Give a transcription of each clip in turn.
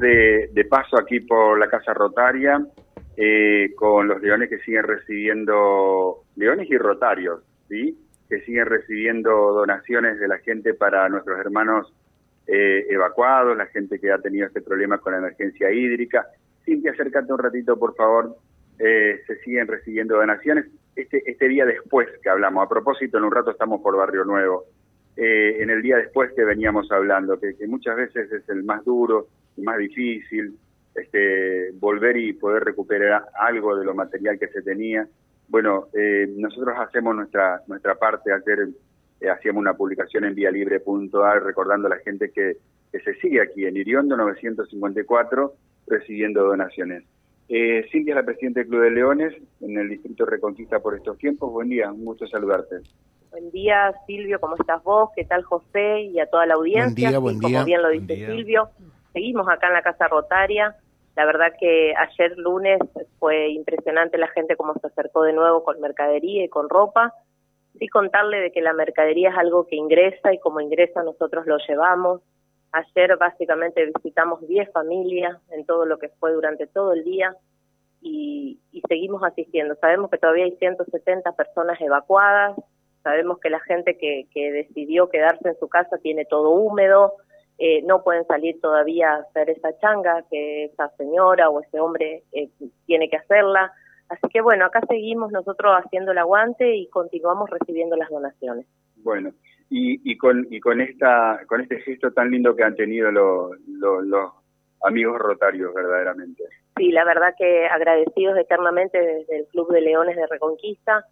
de, paso aquí por la Casa Rotaria eh, con los leones que siguen recibiendo, leones y rotarios, ¿sí? que siguen recibiendo donaciones de la gente para nuestros hermanos eh, evacuados, la gente que ha tenido este problema con la emergencia hídrica. Cintia, acércate un ratito, por favor. Eh, se siguen recibiendo donaciones. Este, este día después que hablamos, a propósito, en un rato estamos por Barrio Nuevo. En el día después que veníamos hablando, que, muchas veces es el más duro más difícil, este, volver y poder recuperar algo de lo material que se tenía. Bueno, eh, nosotros hacemos nuestra nuestra parte, ayer eh, hacíamos una publicación en vialibre.ar recordando a la gente que, que se sigue aquí en Iriondo 954 recibiendo donaciones. Eh, Cintia es la presidenta del Club de Leones en el Distrito Reconquista por estos tiempos. Buen día, un gusto saludarte. Buen día, Silvio, ¿cómo estás vos? ¿Qué tal, José? Y a toda la audiencia. Buen día, Como bien lo dice Silvio, seguimos acá en la Casa Rotaria. La verdad que ayer lunes fue impresionante la gente cómo se acercó de nuevo con mercadería y con ropa. Sí contarle de que la mercadería es algo que ingresa y como ingresa nosotros lo llevamos. Ayer básicamente visitamos 10 familias en todo lo que fue durante todo el día y, y seguimos asistiendo. Sabemos que todavía hay 170 personas evacuadas, sabemos que la gente que, que decidió quedarse en su casa tiene todo húmedo, eh, no pueden salir todavía a hacer esa changa que esa señora o ese hombre eh, tiene que hacerla. Así que bueno, acá seguimos nosotros haciendo el aguante y continuamos recibiendo las donaciones. Bueno, y, y con y con esta con este gesto tan lindo que han tenido los amigos rotarios verdaderamente. Sí, la verdad que agradecidos eternamente desde el Club de Leones de Reconquista.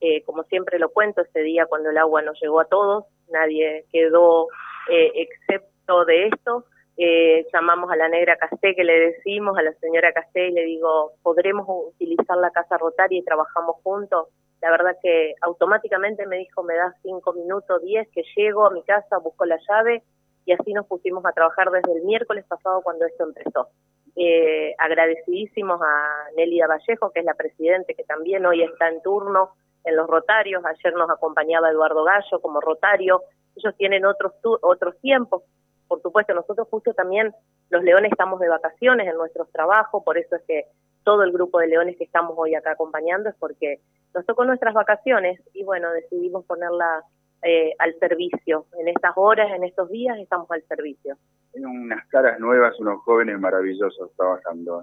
Eh, como siempre lo cuento, ese día cuando el agua nos llegó a todos, nadie quedó eh, excepto de esto. Eh, llamamos a la negra Casté, que le decimos a la señora Casté y le digo, ¿podremos utilizar la casa rotaria y trabajamos juntos? La verdad que automáticamente me dijo, me das cinco minutos, diez, que llego a mi casa, busco la llave y así nos pusimos a trabajar desde el miércoles pasado cuando esto empezó. Eh, agradecidísimos a Nelida Vallejo, que es la presidente, que también hoy está en turno en los rotarios. Ayer nos acompañaba Eduardo Gallo como rotario. Ellos tienen otros, otros tiempos, por supuesto, nosotros justo también los leones estamos de vacaciones en nuestros trabajos, por eso es que todo el grupo de leones que estamos hoy acá acompañando es porque nos tocó nuestras vacaciones y bueno, decidimos ponerla eh, al servicio. En estas horas, en estos días, estamos al servicio. Tienen unas caras nuevas, unos jóvenes maravillosos trabajando.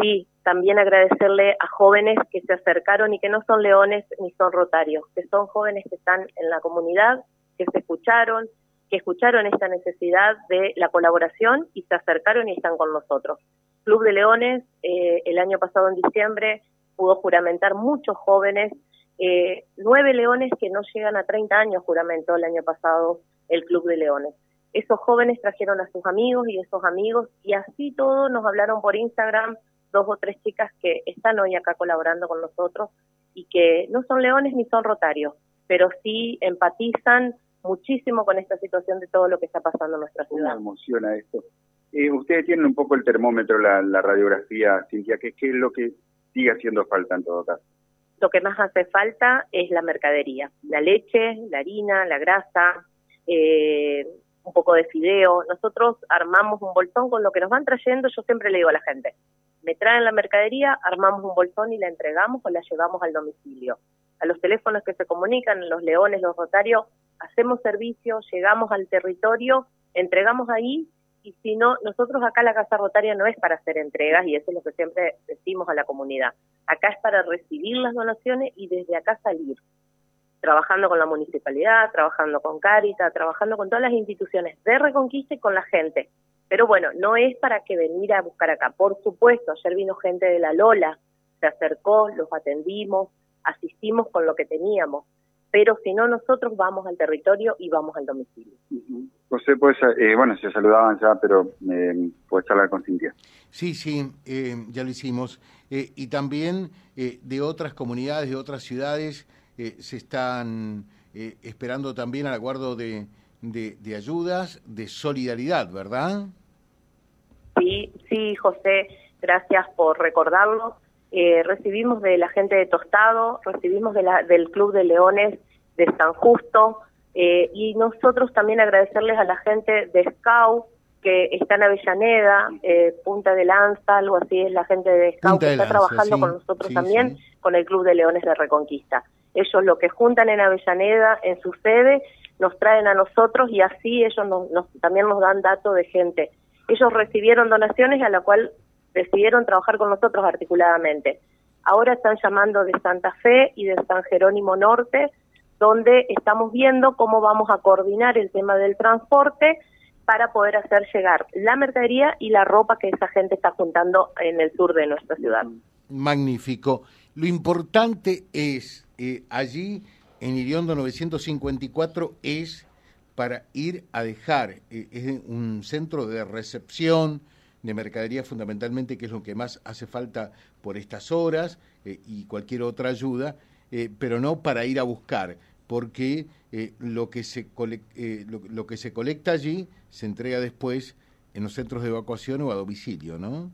Sí, también agradecerle a jóvenes que se acercaron y que no son leones ni son rotarios, que son jóvenes que están en la comunidad, que se escucharon, que escucharon esta necesidad de la colaboración y se acercaron y están con nosotros. Club de Leones, eh, el año pasado en diciembre, pudo juramentar muchos jóvenes, eh, nueve leones que no llegan a 30 años juramentó el año pasado el Club de Leones. Esos jóvenes trajeron a sus amigos y esos amigos y así todos nos hablaron por Instagram, dos o tres chicas que están hoy acá colaborando con nosotros y que no son leones ni son rotarios, pero sí empatizan muchísimo con esta situación de todo lo que está pasando en nuestra ciudad. Me emociona esto. Eh, ustedes tienen un poco el termómetro, la, la radiografía, Cintia, ¿qué, ¿qué es lo que sigue haciendo falta en todo caso? Lo que más hace falta es la mercadería, la leche, la harina, la grasa, eh, un poco de fideo. Nosotros armamos un bolsón con lo que nos van trayendo, yo siempre le digo a la gente, me traen la mercadería, armamos un bolsón y la entregamos o la llevamos al domicilio. A los teléfonos que se comunican, los leones, los rotarios, hacemos servicio, llegamos al territorio, entregamos ahí y si no, nosotros acá la Casa Rotaria no es para hacer entregas y eso es lo que siempre decimos a la comunidad. Acá es para recibir las donaciones y desde acá salir, trabajando con la municipalidad, trabajando con Carita, trabajando con todas las instituciones de Reconquista y con la gente. Pero bueno, no es para que venir a buscar acá. Por supuesto, ayer vino gente de la Lola, se acercó, los atendimos, asistimos con lo que teníamos pero si no, nosotros vamos al territorio y vamos al domicilio. José, pues, eh, bueno, se saludaban ya, pero eh, puedes hablar con Cintia. Sí, sí, eh, ya lo hicimos. Eh, y también de otras comunidades, de otras ciudades, se están esperando también al acuerdo de, de, ayudas, de solidaridad, ¿verdad? Sí, sí, José, gracias por recordarlo. Eh, recibimos de la gente de Tostado, recibimos de la, del Club de Leones de San Justo, eh, y nosotros también agradecerles a la gente de SCAU, que está en Avellaneda, eh, Punta de Lanza, algo así, es la gente de Scout que está trabajando con nosotros también, con el Club de Leones de Reconquista. Ellos lo que juntan en Avellaneda, en su sede, nos traen a nosotros y así ellos nos, también nos dan datos de gente. Ellos recibieron donaciones a la cual decidieron trabajar con nosotros articuladamente. Ahora están llamando de Santa Fe y de San Jerónimo Norte, donde estamos viendo cómo vamos a coordinar el tema del transporte para poder hacer llegar la mercadería y la ropa que esa gente está juntando en el sur de nuestra ciudad. Magnífico. Lo importante es, eh, allí en Iriondo 954 es para ir a dejar, eh, un centro de recepción de mercadería fundamentalmente, que es lo que más hace falta por estas horas eh, y cualquier otra ayuda, pero no para ir a buscar porque eh, lo, que se eh, lo, que se colecta allí se entrega después en los centros de evacuación o a domicilio, ¿no?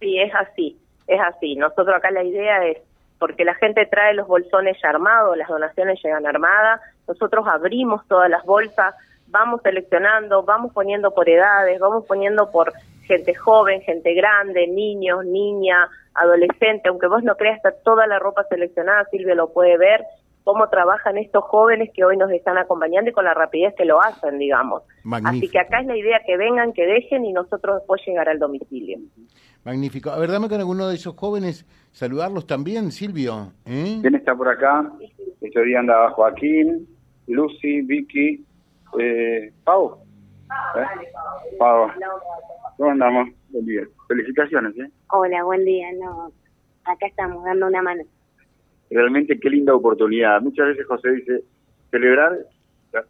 Sí, es así, es así. Nosotros acá la idea es, porque la gente trae los bolsones ya armados, las donaciones llegan armadas, nosotros abrimos todas las bolsas, vamos seleccionando, vamos poniendo por edades, vamos poniendo por gente joven, gente grande, niños, niña, adolescente, aunque vos no creas, está toda la ropa seleccionada, Silvia lo puede ver, cómo trabajan estos jóvenes que hoy nos están acompañando y con la rapidez que lo hacen, digamos. Así que acá es la idea que vengan, que dejen y nosotros después llegar al domicilio. Magnífico. A ver, dame con alguno de esos jóvenes saludarlos también, Silvio. ¿eh? ¿Quién está por acá? Este día anda Joaquín, Lucy, Vicky, eh, Pau. ¿Eh? Pau. ¿Cómo andamos? Buen día. Felicitaciones, ¿eh? Hola, buen día. No, acá estamos dando una mano realmente qué linda oportunidad. Muchas veces José dice, celebrar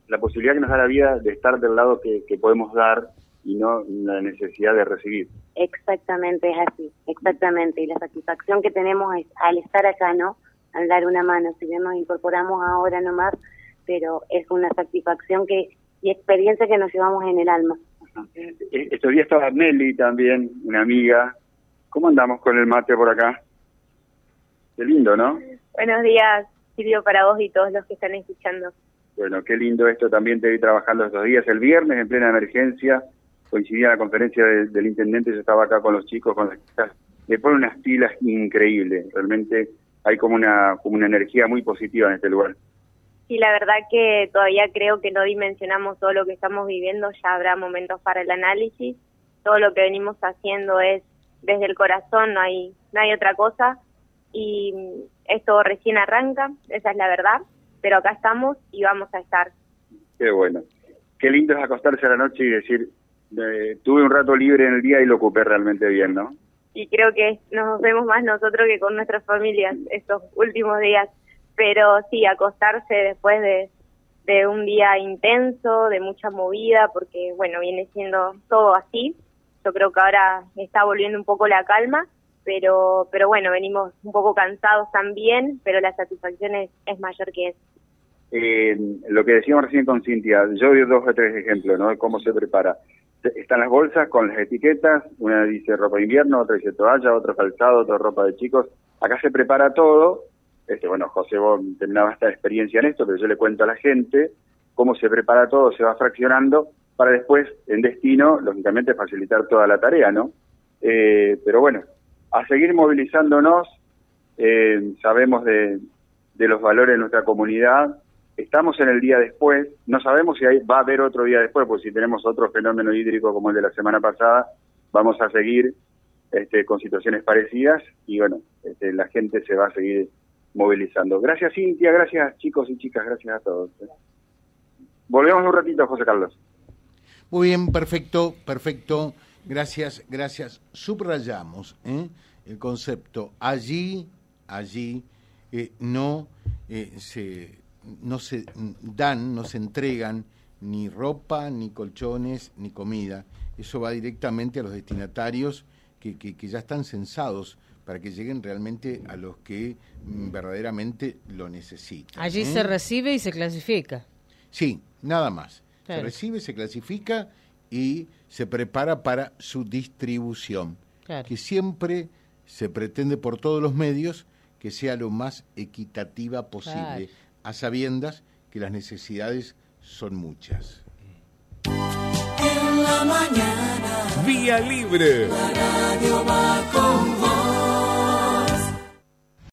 la, posibilidad que nos da la vida de estar del lado que, podemos dar y no la necesidad de recibir. Exactamente, es así, exactamente. Y la satisfacción que tenemos es al estar acá, ¿no? Al dar una mano, si bien nos incorporamos ahora nomás, pero es una satisfacción que y experiencia que nos llevamos en el alma. Eh, estos días estaba Nelly también, una amiga. ¿Cómo andamos con el mate por acá? Qué lindo, ¿no? Buenos días, Silvio, para vos y todos los que están escuchando. Bueno, qué lindo esto. También te vi trabajando estos días. El viernes, en plena emergencia, coincidía la conferencia del intendente. Yo estaba acá con los chicos, con las chicas. Le pone unas pilas increíbles. Realmente hay como una, como una energía muy positiva en este lugar. Sí, la verdad que todavía creo que no dimensionamos todo lo que estamos viviendo. Ya habrá momentos para el análisis. Todo lo que venimos haciendo es desde el corazón, no hay, no hay otra cosa y esto recién arranca, esa es la verdad, pero acá estamos y vamos a estar. Qué bueno. Qué lindo es acostarse a la noche y decir, tuve un rato libre en el día y lo ocupé realmente bien, ¿no? Y creo que nos vemos más nosotros que con nuestras familias estos últimos días, pero sí, acostarse después de, de un día intenso, de mucha movida, porque bueno, viene siendo todo así. Yo creo que ahora está volviendo un poco la calma pero pero bueno, venimos un poco cansados también, pero la satisfacción es, mayor que eso. Eh, lo que decíamos recién con Cintia, yo doy dos o tres ejemplos, ¿no? De cómo se prepara. Están las bolsas con las etiquetas, una dice ropa de invierno, otra dice toalla, otra calzado, otra ropa de chicos. Acá se prepara todo. Este, bueno, José, vos terminaba esta experiencia en esto, pero yo le cuento a la gente cómo se prepara todo, se va fraccionando para después, en destino, lógicamente, facilitar toda la tarea, ¿no? Eh, pero bueno, a seguir movilizándonos, eh, sabemos de, los valores de nuestra comunidad, estamos en el día después, no sabemos si hay, va a haber otro día después, pues si tenemos otro fenómeno hídrico como el de la semana pasada, vamos a seguir este, con situaciones parecidas y bueno, este, la gente se va a seguir movilizando. Gracias Cintia, gracias chicos y chicas, gracias a todos. ¿eh? Volvemos un ratito, José Carlos. Muy bien, perfecto, perfecto. Gracias, gracias. Subrayamos ¿eh? el concepto. Allí, allí eh, no, se, no se dan, no se entregan ni ropa, ni colchones, ni comida. Eso va directamente a los destinatarios que, que, ya están censados para que lleguen realmente a los que mm, verdaderamente lo necesitan. Allí se recibe y se clasifica. Sí, nada más. Se recibe, se clasifica y se prepara para su distribución, que siempre se pretende por todos los medios que sea lo más equitativa posible, a sabiendas que las necesidades son muchas. la mañana. Vía Libre. La radio va